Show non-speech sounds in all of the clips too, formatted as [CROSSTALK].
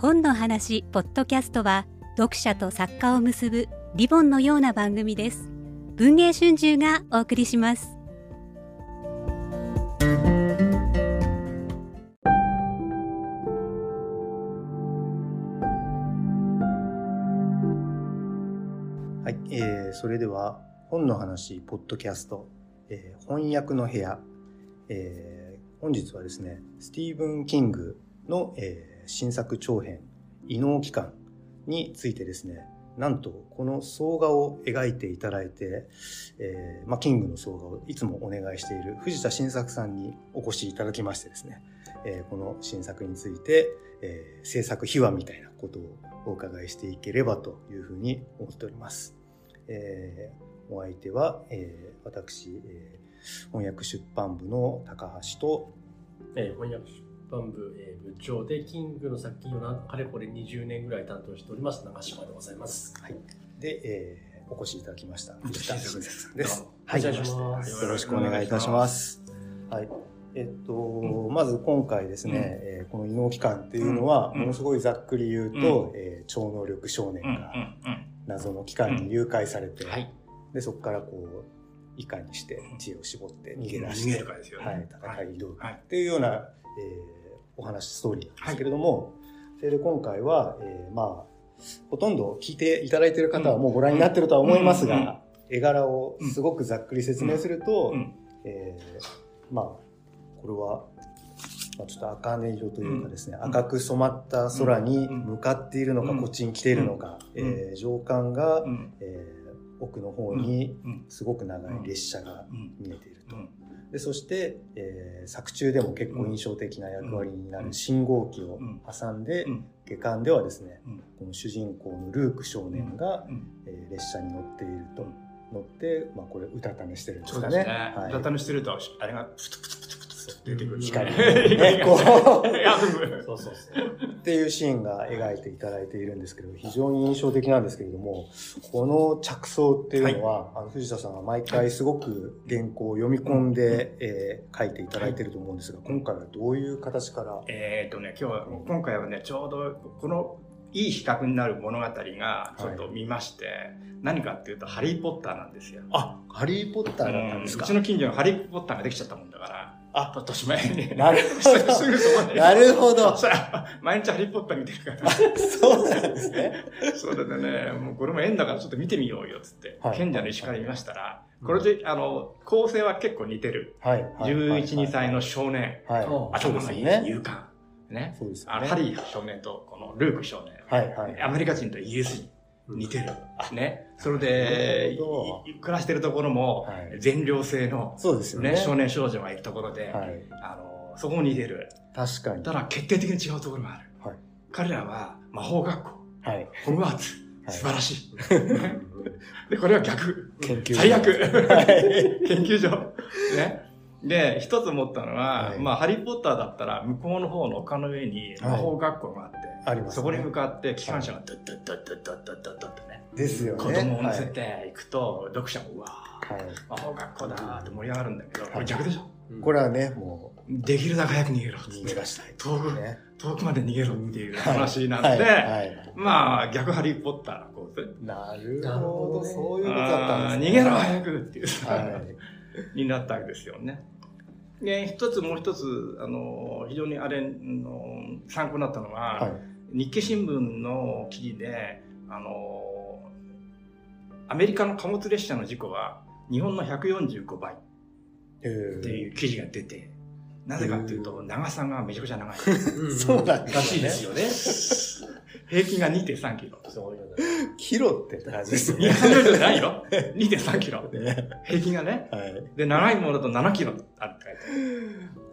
本の話ポッドキャストは読者と作家を結ぶリボンのような番組です。文藝春秋がお送りします。はい、えー、それでは本の話ポッドキャスト、えー、翻訳の部屋、えー、本日はですねスティーブン・キングの、えー、新作長編異能機関についてですねなんとこの総画を描いていただいて、えーまあ、キングの総画をいつもお願いしている藤田新作さんにお越しいただきましてですね、えー、この新作について、えー、制作秘話みたいなことをお伺いしていければというふうに思っております。えー、お相手は、えー、私、えー、翻訳出版部の高橋と、えー、翻訳出版部、えー、部長でキングの作品をなかれこれ20年ぐらい担当しております長島でございます。はい、で、えー、お越しいただきました。藤田新作です。はい。よろしくお願いいたします。はい。えっと、うん、まず今回ですね、うん、えー、この異能機関っていうのは、ものすごいざっくり言うと、うん、えー、超能力少年が謎の機関に誘拐されて、はい、でそこからこういかにして知恵を絞って逃げ出して、ね、はい、戦い挑むっていうような、えー、お話ストーリーなんですけれども、はい、それで今回は、えー、まあほとんど聞いていただいている方はもうご覧になってるとは思いますが、絵柄をすごくざっくり説明すると、えー、まあこれはまあ、ちょっと茜色というかですね、うん、赤く染まった空に向かっているのか、こっちに来ているのか、うん、えー、上官が、うん、えー、奥の方にすごく長い列車が見えていると。でそして、えー、作中でも結構印象的な役割になる信号機を挟んで、下巻ではですね、この主人公のルーク少年が、えー、列車に乗っていると。乗って、まあ、これ、うたた寝してるんですかね。うたた寝してると、あれが、プツプツプツ出てくる。光ね、[LAUGHS] こう。そうそうそう。っていうシーンが描いていただいているんですけど、非常に印象的なんですけれども、この着想っていうのは、はい、あの藤田さんが毎回すごく原稿を読み込んで、はい、えー、書いていただいていると思うんですが、今回はどういう形から？えっとね、今日は、今回はね、ちょうどこのいい比較になる物語がちょっと見まして、はい、何かっていうと、ハリーポッターなんですよ。あ、ハリーポッターだったんですか、うちの近所のハリーポッターができちゃったもんだから、あ、年前に。なるほど。すぐそこなるほど。毎日ハリーポッター見てるから。そうなんですね。そうだね。もうこれも縁だからちょっと見てみようよ、つって。はい、賢者の石から見ましたら、これで、あの、構成は結構似てる。はい。11、2歳の少年。はい。頭がいい、ね、勇敢。ね。そうですね。ハリー少年と、このルーク少年。はい。はい。アメリカ人とイギリス人。似てる。ね。それで、暮らしてるところも、全寮制の、そうですよね。少年少女がいるところで、あの、そこも似てる。確かに。ただ、決定的に違うところもある。はい、彼らは、魔法学校、はい、ホグワーツ、素晴らしい。[LAUGHS] で、これは逆。研究所。最悪。[LAUGHS] 研究所。ね。で、一つ思ったのは、まあ、ハリーポッターだったら、向こうの方の丘の上に魔法学校があって、あります、ね、そこに向かって機関車がドッドッドッドッドッドッドッドッね。ですよね。子供を乗せていくと、読者も、うわー、はい、魔法学校だーって盛り上がるんだけど、これ逆でしょ、これはね、もう。できるだけ早く逃げろ。逃げ出したい。遠く、ね、遠くまで逃げろっていう話なんで、はいはい、まあ、逆ハリーポッターの構図。なるほど、そういうことだったんですね。逃げろ早くっていう、はい、になったわけですよね。で、一つもう一つ、あの、非常にあれの参考になったのは、はい日経新聞の記事で、あの、アメリカの貨物列車の事故は日本の145倍っていう記事が出て、なぜかっていうと、長さがめちゃくちゃ長い。[LAUGHS] そうなんらしいですよね。平均が2.3キロ。そういう [LAUGHS] キロって感じですよね。2 0じゃないよ。2.3キロ。平均がね。はい、で、長いものだと7キロあるって書いてある。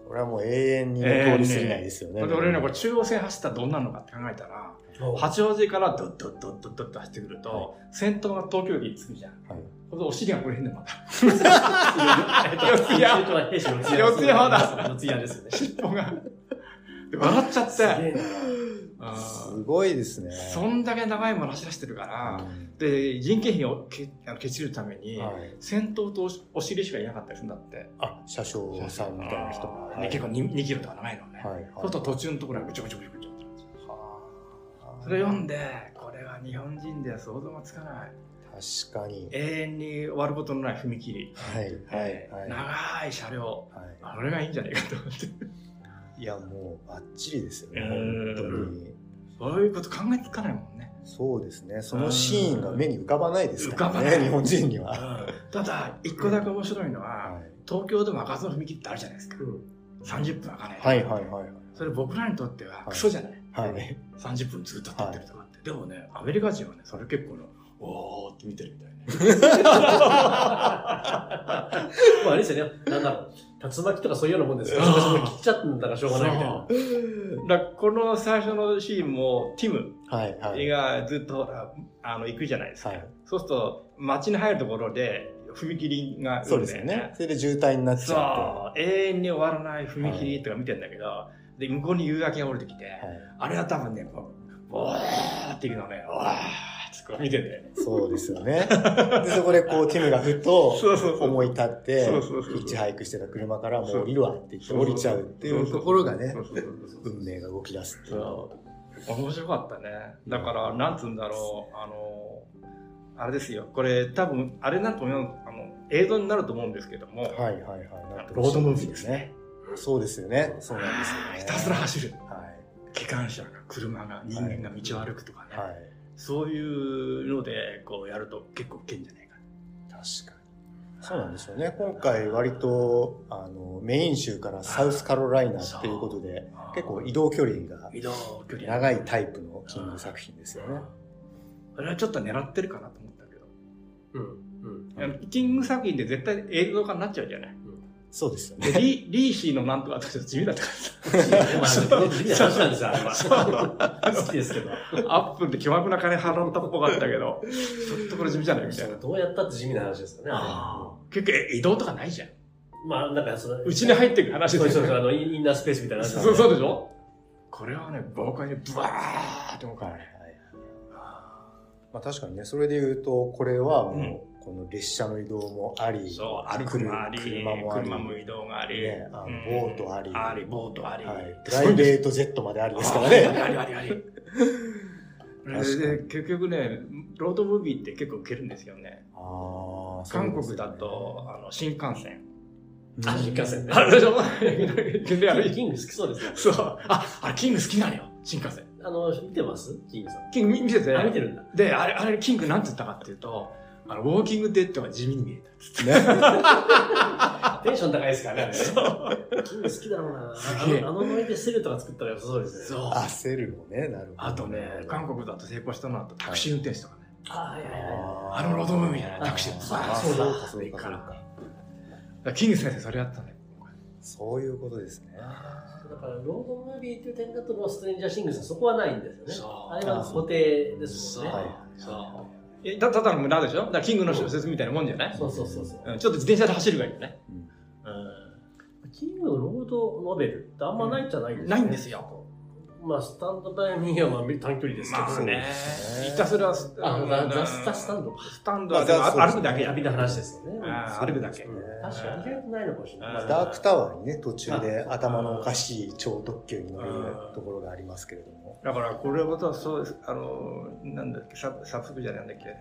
これはもう永遠に通り過ぎないですよね。えー、ねで俺ね、これ中央線走ったらどんなのかって考えたら、八王子からドッドッドッドッドッと走ってくると、はい、先頭が東京駅に着くじゃん。はい、これお尻がこれへんねん、また。四つ葉。四つ葉だ。四つ葉ですよね。尻尾が。笑っちゃって。すごいですね。そんだけ長いもの走らせてるから、うん、で、人件費をけけちるために、はい、先頭とお尻しかいなかったりするんだって。あ、車掌さんみたいな人が。はい、結構 2, 2キロとか長いのね。はいはい、そうすると途中のところはぐちょぐちょぐちょぐちょ。はそれ読んで、これは日本人では想像がつかない。確かに。永遠に終わることのない踏切。はい、はい、はい。長い車両。はい、あれがいいんじゃないかと思って。いや、もうバッチリですよね、うん本当に。そういうこと考えつかないもんね。そうですね。そのシーンが目に浮かばないですからね、浮かばない日本人には。ただ、一個だけ面白いのは、はい東京でも開かずの踏切ってあるじゃないですか。うん30分開かない。はい、はい、はい。それ僕らにとってはクソじゃない。はい。30分ずっと立ってるとかって。でもね、アメリカ人はね、それ結構の、おーって見てるみたいね。[LAUGHS] まあ、あれですよね。なんだろう。竜巻とかそういうようなもんですよ。切っちゃったんだからしょうがないみたいな。だこの最初のシーンも、ティムはい、はい。がずっとああの行くじゃないですか。はいそうすると、街に入るところで、踏切がそうですよね。それで渋滞になっちゃっ、永遠に終わらない踏切とか見てんだけど、で、向こうに夕焼けが降りてきて、て。はい。あれは多分ね、こう、わーっていうのね、わーってこう見てんだよね。そうですよね。で、そこでこう、[LAUGHS] ティムがふと思い立って、ヒッチハイクしてた車からもう降りるわって言って降りちゃうっていうところがね運命が動き出すっていう。面白かったね。だから、なんつうんだろう、あの、あれですよ。これ多分、あれなんと思う、あの、映像になると思うんですけども、はいはいはい。ロードムービーですね。そうですよね。そうなんですよね。ひたすら走る。はい。機関車が、車が、人間が道を歩くとかね。はい。そういうので、こうやると結構いけんじゃないか確かに。そうなんですよね。今回割と、あの、メイン州からサウスカロライナっていうことで、な。結構移動距離が移動距離長いタイプのキング作品ですよね。あれはちょっと狙ってるかなと思ったけど。うん。うん。あのキング作品で絶対映像化になっちゃうじゃない。そうですよでね。リリーシーのなんとか私は地味だったからまあ、すごく地味な話なんですよ、あれは。好きですけど。アップルって巨額な金払ったっぽかったけど、ちょっとこれ地味じゃないみたいな。どうやったって地味な話ですよね、あ結局え移動とかないじゃん。れ。まあ、なんかその、うちに入ってく話そうでそうそう、あの、インナースペースみたいな。そうそうでしょ？これはね、豪快にブワーってもうかはいはい。まあ確かにね、それで言うと、これはうんもう、この列車の移動もあり、そう、歩くもあり、車もあり、車も移動があり、ねあのうんボートありあり、ボートあり。はい、プライベートジェットまでありですからね。ありありあり。[LAUGHS] で結局ね、ロードムービーって結構受けるんですよね。あー韓国だと、、あの新幹線。あ、新幹線ね。あれ [LAUGHS] キング好きそうですね。そう。あ、あれ、キング好きなのよ。新幹線。あの、見てます？キングさん。キング見見てて。あ、見てるんだ。で、あれ、あれ、キングなんて言ったかっていうと、あの、ウォーキングデッドが地味に見えた。ね、テンション高いですからね。キング好きだろうな。すげえあの、あのノリでセルとか作ったら良さそうですね。そう。焦るのね、なるほど。あとね、韓国だと成功したのはタクシー運転手とかね。あ、はいはいはい。ああのロードムービーじゃないタクシーああそうだか、そうか、そうか。だからキング先生それやったね。そういうことですね。だから、ロードムービーという点だと、のストレンジャーシングスはそこはないんですよね。そうあれは固定ですもんね。はいそう。え、たただの村でしょ？だからキングの小説みたいなもんじゃない？そうそうそうそう。うんちょっと自転車で走るがいいよね。うんうんキングのロードノベルってあんまないんじゃないですか、ないんですよ。まあ、スタンドバイミーはまあ短距離ですけど。まあねひたすら、あ、のザ・ザスタスタンド。スタンドは歩くだけや旅の話ですよね。歩くだけうん確かに意外とないのかもしれない。ダークタワーにね、途中で頭のおかしい超特急に乗るところがありますけれども。だからこれはまたそうです。あの、なんだっけ、サブサブスクじゃないんだっけ。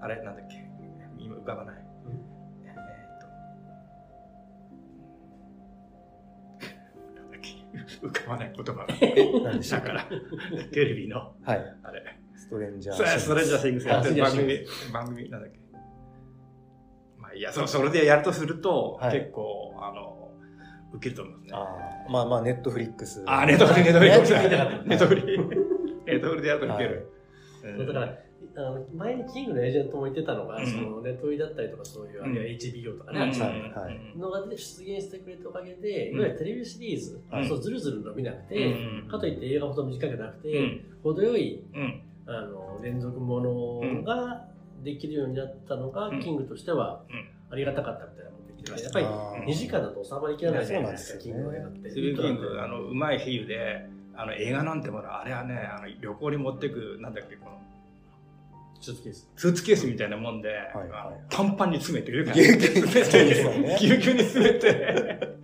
あれ、なんだっけ。今浮かばない。[LAUGHS] 浮かばない言葉が。何でしただから、テレビの、はい。あれ。ストレンジャーそれ、それじゃシングスやってるあ番組、番組、なんだっけ？まあいいや、そそれでやるとすると、はい結構、あの、受けると思いますね。あーまあまあ、ネットフリックス。あ、ネットフリ、ネットフリ、ねネットフリ。ネットフリでやると受ける。だから、あの前にキングのエージェントも言ってたのが、うん。そのネットフリだったりとかそういう、あるいは HBO とかね、うんあっちのはいはいのが出現してくれたおかげで、うん。いわゆるテレビシリーズ、はい。そうずるずる伸びなくて、うん。かといって映画ほど短くなくて、うん。程よいうん。あの連続ものができるようになったのが、うん。キングとしてはうん。ありがたかったみたいなやっぱりあー。2時間だと収まりきらないじゃないですか、キングの映画って。キング、あの、うまい比喩で、あの、映画なんてもの、あれはね、あの、旅行に持ってく、なんだっけ、この、スーツケース。スーツケースみたいなもんで、はいあのパンパンに詰めて、ぎゅうぎゅう詰めてぎゅうぎゅうに詰めて、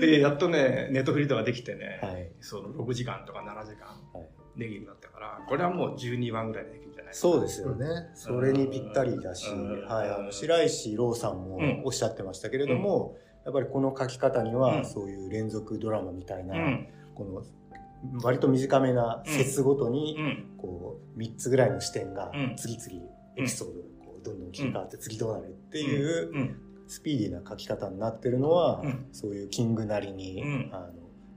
で、やっとね、ネットフリとかできてね、はい。その6時間とか7時間はい。ネギになったから、これはもう12番ぐらいでできるんじゃないそうですよね。それにぴったりだし、はい、あの、白石郎さんもおっしゃってましたけれども、やっぱりこの書き方には、そういう連続ドラマみたいな、この、割と短めな節ごとに、こう、3つぐらいの視点が次々エピソードがこうどんどん切り替わって次どうなるっていうスピーディーな書き方になってるのは、そういうキングなりに、あの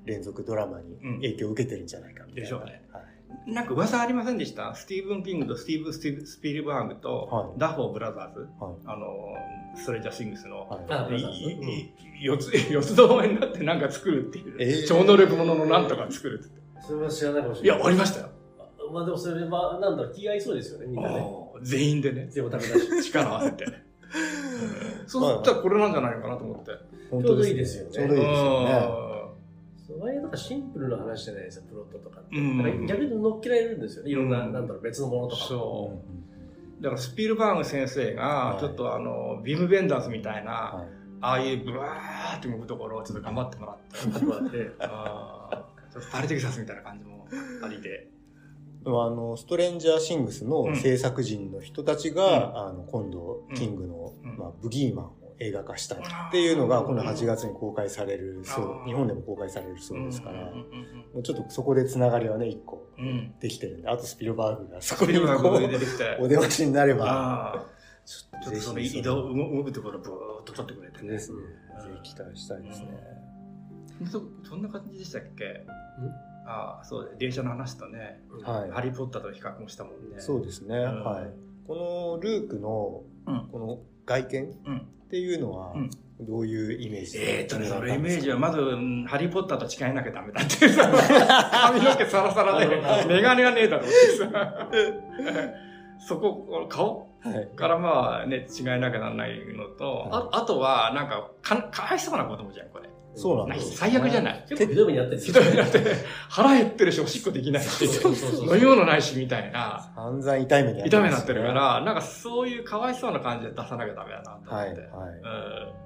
連続ドラマに影響を受けてるんじゃないかみたいな。でしょうね。はい。なんか噂ありませんでした？スティーブン・キングとスティーブ・スティースピルバーグと、ダファー・ブラザーズ、はい、あの、ストレージャー・シングスの、はい、四つ、[LAUGHS] 四つどもえになってなんか作るっていう、えー、超能力もののなんとか作るって。それは知らないかもしれない。いや、ありましたよ。まあでもそれは、なんだろう、気合いそうですよね、みんなね。全員でね。全部食べたし。[LAUGHS] 力合わせて。[LAUGHS] そうしたらこれなんじゃないかなと思って。ちょうどいいですよね。ちょうどいいですよね。割とシンプルな話じゃないですよ、プロットとかって。うん、逆に乗っけられるんですよね、いろんな、うん、なんだろう、別のものとか。そう。だからスピルバーグ先生が、ちょっとあの、ビームベンダーズみたいな、はい、ああいうブワーって動くところをちょっと頑張ってもらって、ちょっとパリテキサスみたいな感じもありで。あの、ストレンジャーシングスの制作人の人たちが、うん、あの、今度、キングの、まあ、ブギーマンを映画化したいっていうのが、この8月に公開されるそう、日本でも公開されるそうですから、もうちょっとそこでつながりはね、一個できてるんで、あとスピルバーグがそこにお出ましになれば、ちょっとその移動、動くところブーっと撮ってくれてね。ですね。ぜひ期待したいですね。そそんな感じでしたっけ？ああ、そう電車の話とね、はい、ハリー・ポッターと比較もしたもんね。そうですね。はい。このルークの、この外見っていうのは、どういうイメージ？えー、っとね、そのイメージは、まず、ハリーポッターと誓いなきゃダメだってさ、[LAUGHS] 髪の毛サラサラで、[LAUGHS] メガネがねえだろってさ、[LAUGHS] そこ、顔、はい、からまあね、違いなきゃならないのと、はい、ああとは、なんかか、かわいそうな子供じゃん、これ。そうなんです、ね、最悪じゃない。結構ひどい目にあってるひどい目にあって、[LAUGHS] 腹減ってるし、おしっこできないし、飲み物ないし、みたいな。散々痛い目にあって、ね、痛い目になってるから、なんかそういうかわいそうな感じで出さなきゃダメだなと思って。はい、はい。うん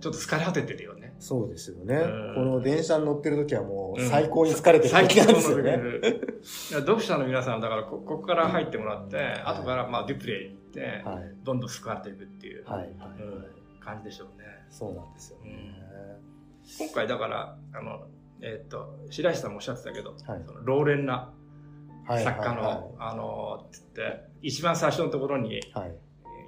ちょっと疲れ果ててるよね。そうですよね。この電車に乗ってる時はもう最高に疲れてる時なんですよね。読者の皆さんだからここから入ってもらって、後からまあデュプレイに行って、どんどん救われていくっていう、はい感じでしょうね。そうなんですよね。今回だから、あの、えっ、ー、と、白石さんもおっしゃってたけど、はい、その老練な作家の、はいはいはい、あの、つって、一番最初のところに、はい、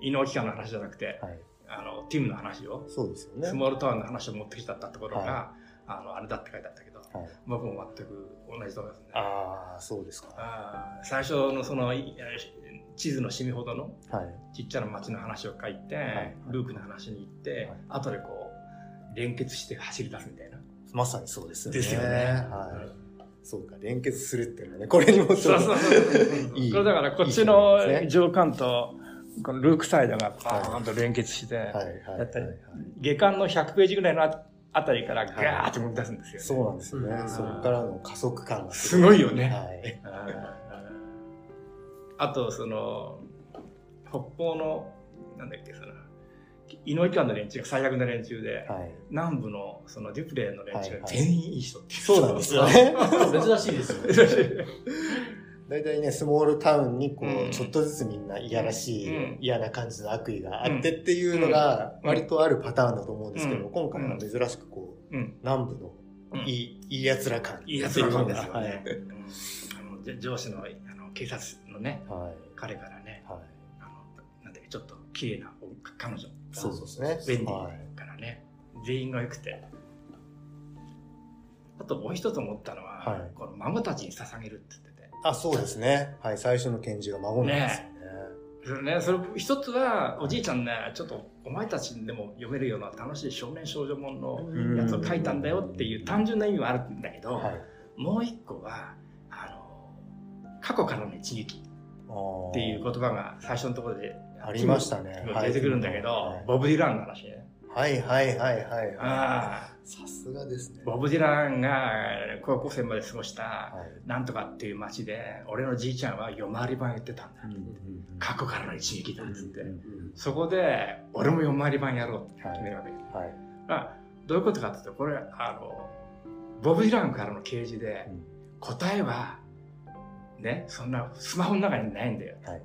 異能機関の話じゃなくて、はい、あの、ティムの話を、そうですよね。スモールタウンの話を持ってきたったところが、はい、あの、あれだって書いてあったけど、はい、僕も全く同じところですね。ああ、そうですか。あ最初のその、地図の染みほどの、ちっちゃな町の話を書いて、はい、ルークの話に行って、はい、後でこう、連結して走り出すみたいな。まさにそうですよね。ですよね。はい。そうか、連結するっていうのはね、これにもそうそうそういい。これだからこっちの上巻と、このルークサイドがパーンと連結して、はいはい。下巻の100ページぐらいのあたりからガーッと動き出すんですよ、そうなんですよね。そこからの加速感がすごいよね。はい。あと、その、北方の、なんだっけ、その、イノイカンの連中が最悪な連中で、はい、南部のそのデュプレーの連中が全員いい人っていう、そうなんですよね。[LAUGHS] 珍しいですよね。大体ね、スモールタウンにこう、ちょっとずつみんな嫌らしい、嫌な感じの悪意があってっていうのが割とあるパターンだと思うんですけど、今回は珍しくこう、南部のいい、いい奴ら感。いい奴ら感ですよね。上司のあの警察のね、彼からね、あのなんでちょっと綺麗な彼女。そうですね。便利からね、はい、全員が良くて。あともう一つ思ったのは、はい、この孫たちに捧げるって言ってて。あ、そうですね。はい、最初の検事が孫なんですよね。ねね、それ一つは、おじいちゃんね、ちょっとお前たちでも読めるような楽しい少年少女もののやつを書いたんだよっていう単純な意味はあるんだけど、はい、もう一個は、あの、過去からの一撃っていう言葉が最初のところでありましたね。出てくるんだけど、はい、ボブ・ディランの話ね。はいはいはいはい。あさすがですね。ボブ・ディランが高校生まで過ごした、なんとかっていう街で、俺のじいちゃんは夜回り版言ってたんだ。過去からの一撃だっつって。そこで、俺も夜回り版やろうって決めるわけです。はいあどういうことかっていうと、これ、あの、ボブ・ディランからの啓示で、答えは、ね、そんなスマホの中にないんだよ。はい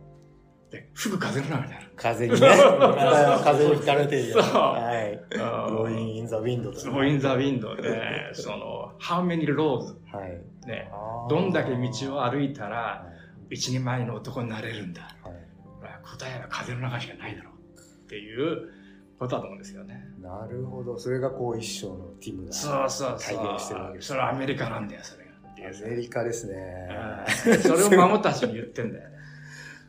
で、吹く風の中にある。風にね。[LAUGHS] 風に吹かれてるよ。そうはい。blowing in the wind とかね。blowing in the wind で、[LAUGHS] その、how many roads? はい。ね、どんだけ道を歩いたらは一人前の男になれるんだ。いはい答えは風の中しかないだろう。っていうことだと思うんですよね。なるほど。それがこう一生のティムがそうそうそう。体現してるわけですそれはアメリカなんだよ、それが。アメリカですね。うんそれを孫たちに言ってんだよね。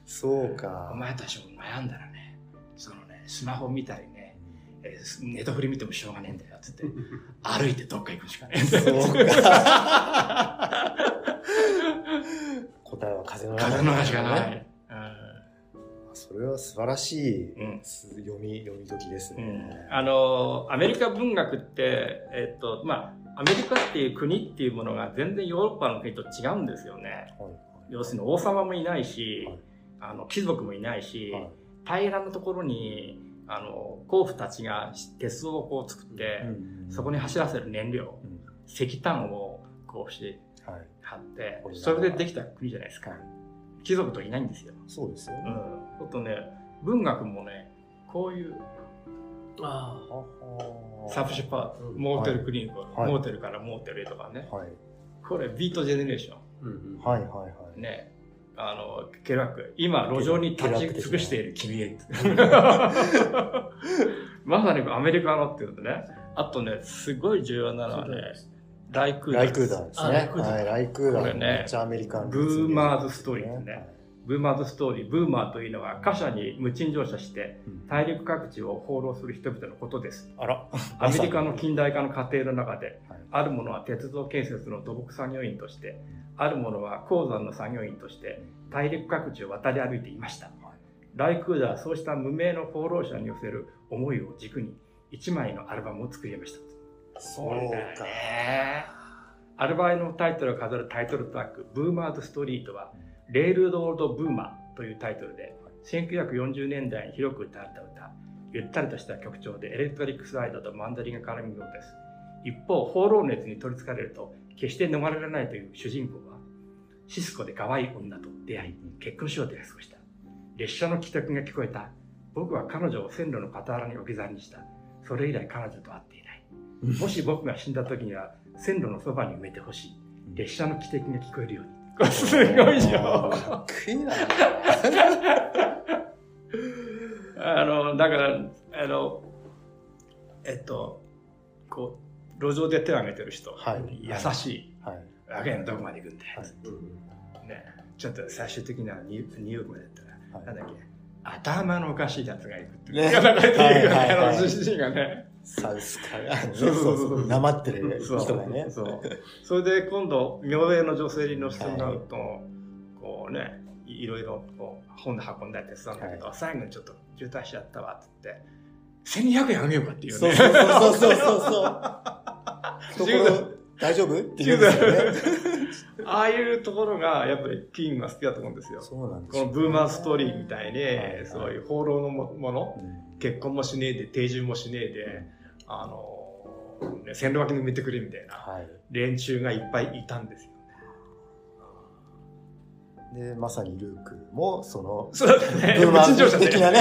そうかお。前たちも悩んだらね、そのね、スマホ見たりね、えーネットフリ見てもしょうがねえんだよ、つって。[LAUGHS] 歩いてどっか行くしかねえんだよ。そうか。[LAUGHS] 答えは風の中風の中しかねない。それは素晴らしいうん読み、読み解きですうんね。あの、アメリカ文学って、えっと、まあ、アメリカっていう国っていうものが全然ヨーロッパの国と違うんですよね。はい要するに王様もいないし、はいあの貴族もいないし、はい平らなところにあの甲府たちが鉄道をこう作って、うんそこに走らせる燃料うん石炭をこうしてはい。貼ってそれでできた国じゃないですかはい貴族といないんですよ。そうですよね。うん、ちょっとね文学もねこういうあサブシェパーうんモーテルクリニック、はいモーテルからモーテルへとかねはい。これビートジェネレーショあ。うんうん。はいはいはい。ンねあのケルアック。今路上に立ち尽くしている君へ。[LAUGHS] まさにアメリカのっていうのね。あとねすごい重要なのはねライ・クーダーライ・クーダーですね。あライ。クーダー。これねブーマーズストーリーですね。はいブーマーズストーリーブーマーというのは貨車に無賃乗車してうん。大陸各地を放浪する人々のことです。あら。[LAUGHS] アメリカの近代化の過程の中ではい。あるものは鉄道建設の土木作業員としてあるものは鉱山の作業員として大陸各地を渡り歩いていました、ライクーダーはそうした無名の放浪者に寄せる思いを軸に一枚のアルバムを作りました。そうか。ね。アルバムのタイトルを飾るタイトルトラック「ブーマーズ・ストリートは」レールドールド・ブーマーというタイトルで1940年代に広く歌われた歌。ゆったりとした曲調でエレクトリックスライドとマンダリンが絡むようです。一方放浪熱に取りつかれると決して逃れられないという主人公はシスコで可愛い女と出会い結婚しようと約束した。列車の帰宅が聞こえた。僕は彼女を線路の傍らに置き去りにした。それ以来彼女と会っていない。もし僕が死んだ時には線路のそばに埋めてほしい。列車の汽笛が聞こえるようにこれすごいよ。かっこいいな。あのだからあのえっとこう路上で手を挙げてる人、はい。優しい。はい。のどこまで行くんだよ、はい。うんね、ちょっと最終的にはニューヨークまで行ったら、はい。なんだっけ。頭のおかしいやつが行くってね。書かれてるはいはいはい。あの主人がねサウスカラーそうそうそう。そうなまってる人がね。そう。それで今度明霊の女性に乗せてもらうと、こうねいいろいろこう本で運んだり手伝うんだけど、最後にちょっと渋滞しちゃったわって言って1200円あげようかっていうね。そうそうそうそうそう。[LAUGHS] そう。ところ、大丈夫？って言うんですよね。[LAUGHS] ああいうところがやっぱりキングが好きだと思うんですよ。そうなんですよこのブーマーストーリーみたいに、はい。そういう放浪のももの。うん結婚もしねえで定住もしねえであの、ね、線路脇に埋めてくれみたいなはい。連中がいっぱいいたんですよで、まさにルークも、その、そうだね。[LAUGHS] 無賃乗車ね、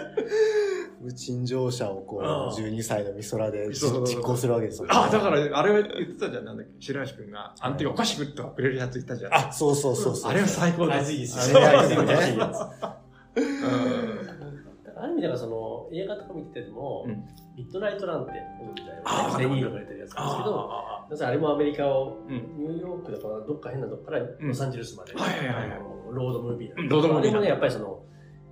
[LAUGHS] 無賃乗車をこう、ああ12歳の美空で実行するわけですよ、あ、だから、あれは言ってたじゃん、なんだっけ、白石君が、あの時お菓子食ってくれるやつ言ったじゃん。あ、そうそうそうそう。あれは最高です。あれいいですあよ。れ [LAUGHS] ね。がいいねある意味ではその映画とか見てても、うん。ミッドナイトランってご存知だよねあーデニーロが出てるやつなんですけどあ要するにあれもアメリカをうんニューヨークだからどっか変なとこからロサンゼルスまで、ロードムービーなんですうんロードムービーでもねやっぱりその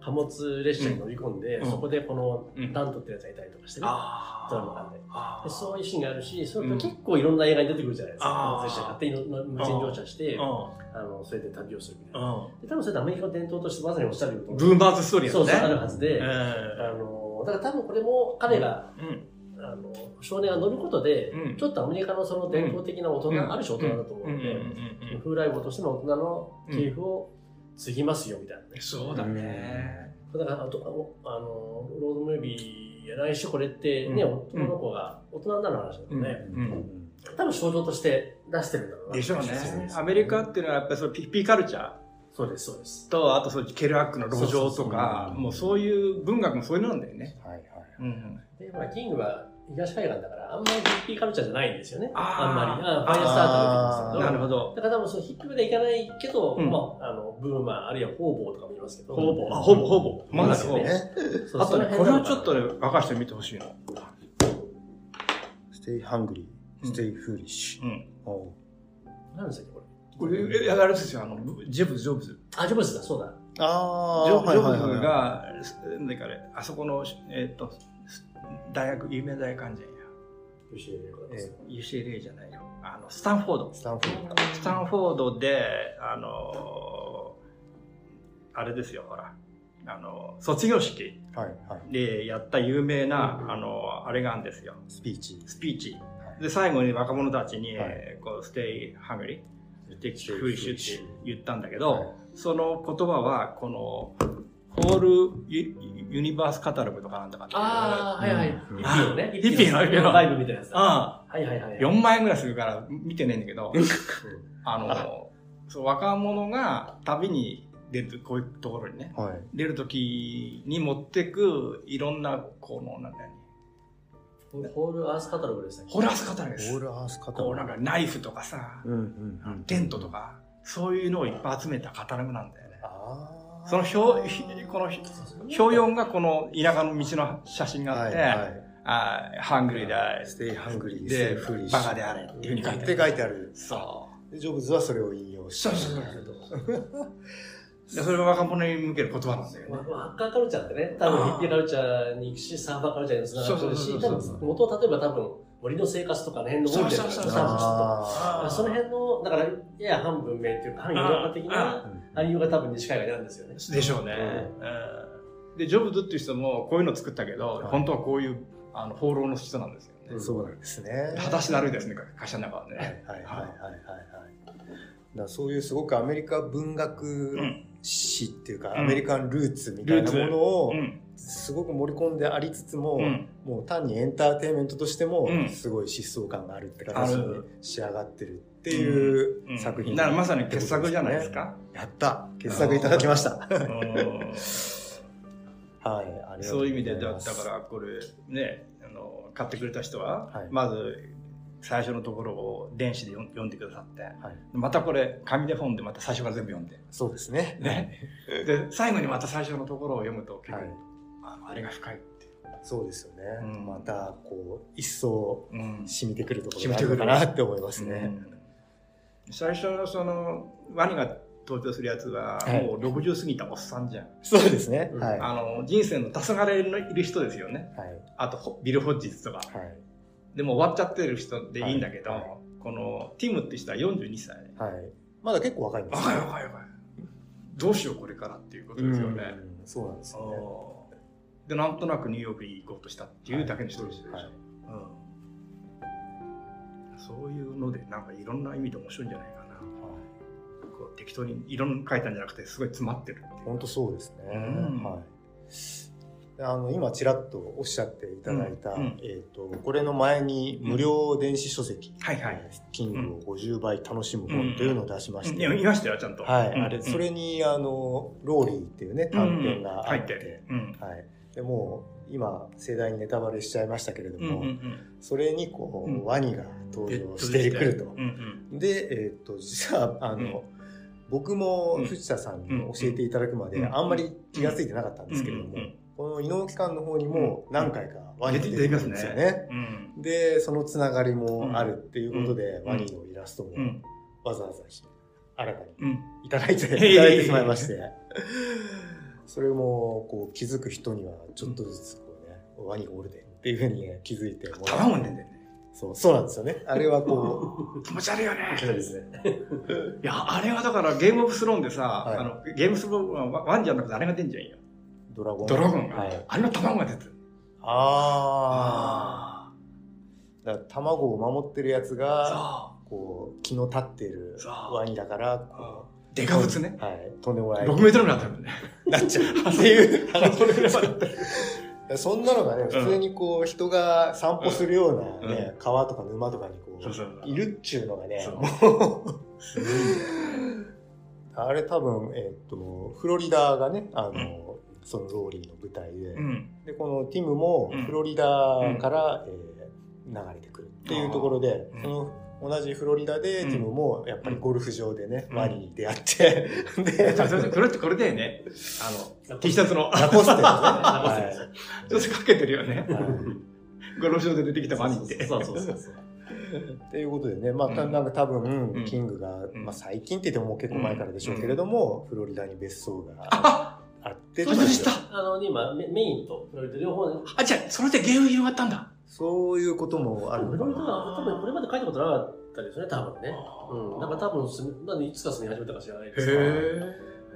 貨物列車に乗り込んで、うん。そこでこのうん。ダントってやつがいたりとかしてね、あドラマがあってあでそういうシーンがあるし、それと結構いろんな映画に出てくるじゃないですか。貨物列車勝手に無賃乗車して、うあの、それで旅をするみたいな。ん。で多分それってアメリカの伝統としてまさにおっしゃるように。ブーマーズストーリーそうそう、あ。るはずで、うん。あの、だから多分これも彼が、うん。あの、少年が乗ることで、うん。ちょっとアメリカのその伝統的な大人、うん。ある種大人だと思うので、風来坊としての大人の系譜を継ぎますよみたいなね。そうだね。だからあとあのロードムービーやないしこれってね、うん男の子が大人になる話だとね、うん多分症状として出してるんだろうな。でしょうねアメリカっていうのはやっぱりそのピッピーカルチャーそうです、そうです。と、あとそうケルアックの路上とか、もうそういう文学もそういうのなんだよね。はいはい。うん。で、まあ、キングは東海岸だから、あんまりヒッピーカルチャーじゃないんですよね。あーあんまり。あファイアスタートの時ですけど。なるほど。だから多分そのヒッピーまでいかないけど、うんまあ、あの、ブーマー、あるいはホーボーとかも言いますけど。ほぼ、あほぼ、ほぼ。まだそう。ねあとね、これはちょっとね、沸かしてみてほしいの。stay hungry, stay foolish. うん。おう何でしたっけ、これ？これ、えあれですよ、あの、ジョブズ、ジョブズ。あ、ジョブズだ、そうだ。ああ、ジョブジョブズはいはいはいが、なんかね、あそこの、えっと、大学、有名大学あんじゃんや。え UCLA じゃないよ。あの、スタンフォード。スタンフォードか。スタンフォードで、あのあれですよ、ほら。あの、卒業式はいはい。でやった有名な、あの、あれがあるんですよ。スピーチ。スピーチ。で、最後に若者たちに、はいこう、stay hungry, stay Stay foolish foolish って言ったんだけど、はいその言葉は、この、ホールユユニバースカタログとかなんとかああ、はいはい。うんヒッピーのね。ヒッピーのライブみたいなやつだ。あはいはいはい。4万円ぐらいするから見てないんだけど、[LAUGHS] あの、そう若者が旅に出る、こういうところにね、はい。出るときに持ってくいろんな、この、なんだホールアースカタログでしたっけ？ホラースカタログですオー。ルアースカタこうログなんかナイフとかさ、うんうんうん。テントとか、そういうのをいっぱい集めたカタログなんだよね。ああ。その表、ひこの表4がこの田舎の道の写真があって、はいはい。あハングリーだ、stay hungry, で stay foolish. バカであれっていうふうに書いてあるって書いてある。そでジョブズはそれを引用して。そうそうそうう。でそれが若者に向ける言葉なんだよね。ワッカーカルチャーってね、多分ヒッピーカルチャーに行くし、サーファーカルチャーにつながってるし、そう多分元は例えば多分森の生活とかの辺の多いんだよね、そうそうそう多分きっと。あその辺の、だから、やや半文明っていうか、半世の中的なー内容が多分西海岸にあるんですよね。でしょうね。うんで、ジョブズっていう人もこういうの作ったけど、はい本当はこういうあの放浪の人なんですよね。そうなんですね。裸足で歩いてですね、会社の中ははいね。はいはいはいはいはい。だそういうすごくアメリカ文学うん。史っていうか、んアメリカンルーツみたいなものをうん。すごく盛り込んでありつつも、うん。もう単にエンターテインメントとしてもうん。すごい疾走感があるって形に仕上がってるっていううん。作品、だからまさに傑作じゃないですか。やった。傑作いただきました。うん [LAUGHS] はい、ありそういう意味で、だだからこれね、あの、買ってくれた人ははい、まず、最初のところを電子で読ん読んでくださって、はい、またこれ、紙で本でまた最初から全部読んで、そうですね。ね。で、最後にまた最初のところを読むと結構、はいあれが深いって。そうですよね。うんまた、こう、一層うん染みてくるところがあるのかなって思いますね。うん最初のその、ワニが登場するやつは、はいもう60過ぎたおっさんじゃん。そうですね。うんはい。あの、人生の黄昏のいる人ですよね。はい。あと、ホビル・ホッジズとか。はい。でも終わっちゃってる人でいいんだけど、はいはいこのティムって人は42歳。はい。まだ結構若いんです若い若い若い。どうしようこれからっていうことですよね。うんそうなんですよね。で、なんとなくニューヨークに行こうとしたっていうだけの人ですよ。はいうんそういうので、なんかいろんな意味で面白いんじゃないかな。こう適当にいろんな書いたんじゃなくて、すごい詰まってる。本当そうですね。うんはい。であの今ちらっとおっしゃっていただいた、うんうんえっ、とこれの前に無料電子書籍、はいはい。キングを50倍楽しむ本というのを出しまして、いや、見ましたよ、ちゃんと。はい、うんあれそれにあのローリーっていうね短編があっ、入ってて。うん。はい。でもう今盛大にネタバレしちゃいましたけれども、うんうんそれにこう、うん。ワニが登場してくると。うんうん。で、えっ、と、実は、あの、僕もうん。藤田さんに教えていただくまで、うん。あんまり気がついてなかったんですけれども、うんうんこの伊能機関の方にも何回かワニが出出てく。るんですよね。うん。で、そのつながりもあるっていうことで、うん。ワニのイラストもうん。わざわざ新たにうん。いただいて、いただいてしまいまして、[LAUGHS] それもこう気づく人にはちょっとずつこうね、ワニがおるでっていうふうにね、気づいてもら卵産んでんだよね。そう、そうなんですよね。[LAUGHS] あれはこ気持ち悪いよね。そうですね。いや、あれはだからゲームオブスローンでさ、はいあの、ゲームスローンはワンじゃなくてあれが出んじゃんよ。う、ドラゴン。ドラゴンが。はい。あれの卵が出てる。ああ。だから卵を守ってるやつが、そこう、気の立っているワニだから、こう。デカブツね。う、はい、とんでもない。6メートルになってるもんね。なっちゃう。っていう話。そんなのがね、普通にこう、人が散歩するようなね、川とか沼とかにこう、いるっちゅうのがね、もう、あれ多分、えっ、と、フロリダがね、あの、そのローリーの舞台で、で、このティムもフロリダから、え流れてくるっていうところで、その同じフロリダで、ティムもやっぱりゴルフ場でね、ワニに出会って、で、これってこれでね、あの、T シャツの。ラコステのね。はい。ちょっとかけてるよね。ゴルフ場で出てきたワニって。そうそうそうそう。っていうことでね、まあ、なんか多分、キングが、まあ最近って言っても結構前からでしょうけれども、フロリダに別荘があって。そうでした。あの、今、メインとフロリダ両方あ、じゃあ、それでゲーム広がったんだ。そういうこともあるのかな。多分これまで書いたことなかったですね、多分ね。うん。なんか多分す、なんでいつか住み始めたか知らないですけ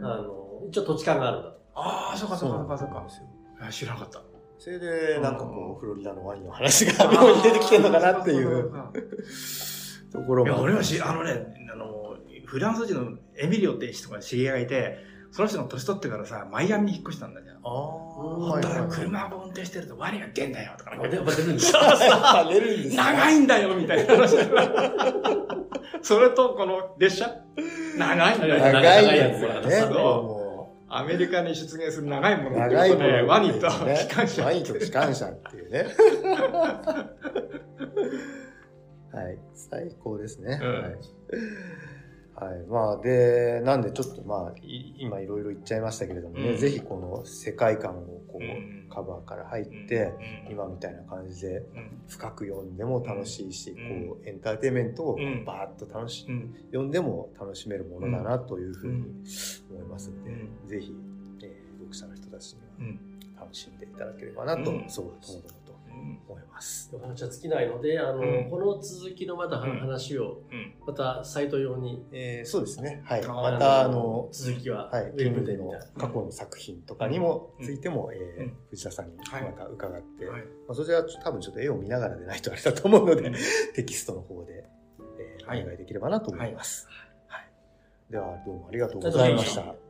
ど、あの、一応土地勘があるんだと。ああ、そうかそうかそうかそうか。知らなかった。それで、なんかこう、フロリダのワインの話が妙に出てきてるのかなっていう [LAUGHS] ところも。いや、俺はし、あのね、あの、フランス人のエミリオって人が知り合いがいて、その人の年取ってからさ、マイアミに引っ越したんだじゃん。ああ。だから車を運転してるとワニが出んだよとか。出るんです [LAUGHS] 出るんです長いんだよみたいな話。[LAUGHS] それとこの列車？長いんだよ。長いやつだね。アメリカに出現する長いもの長いもの、ワニと機関車。ワニと機関車っていうね。[LAUGHS] はい。最高ですね。うん、はいはい。まあ、で、なんでちょっとまあ、今いろいろ言っちゃいましたけれどもね、うん、ぜひこの世界観をこう、うん、カバーから入って、うん、今みたいな感じで深く読んでも楽しいし、こう、エンターテインメントをバーッと楽し、読んでも楽しめるものだなというふうに思いますので、ぜひ、えー、読者の人たちには楽しんでいただければなと、そう、ともども思います。お話は尽きないので、あの、うん、この続きのまた話を、またサイト用に。えー、そうですね。はい。また、あの、続きは、はい。キングでの過去の作品とかにもついても、えー、藤田さんにまた伺って、まあ、そちらは多分ちょっと絵を見ながらでないとあれだと思うので、テキストの方で、えー、お願いできればなと思います。はい。では、どうもありがとうございました。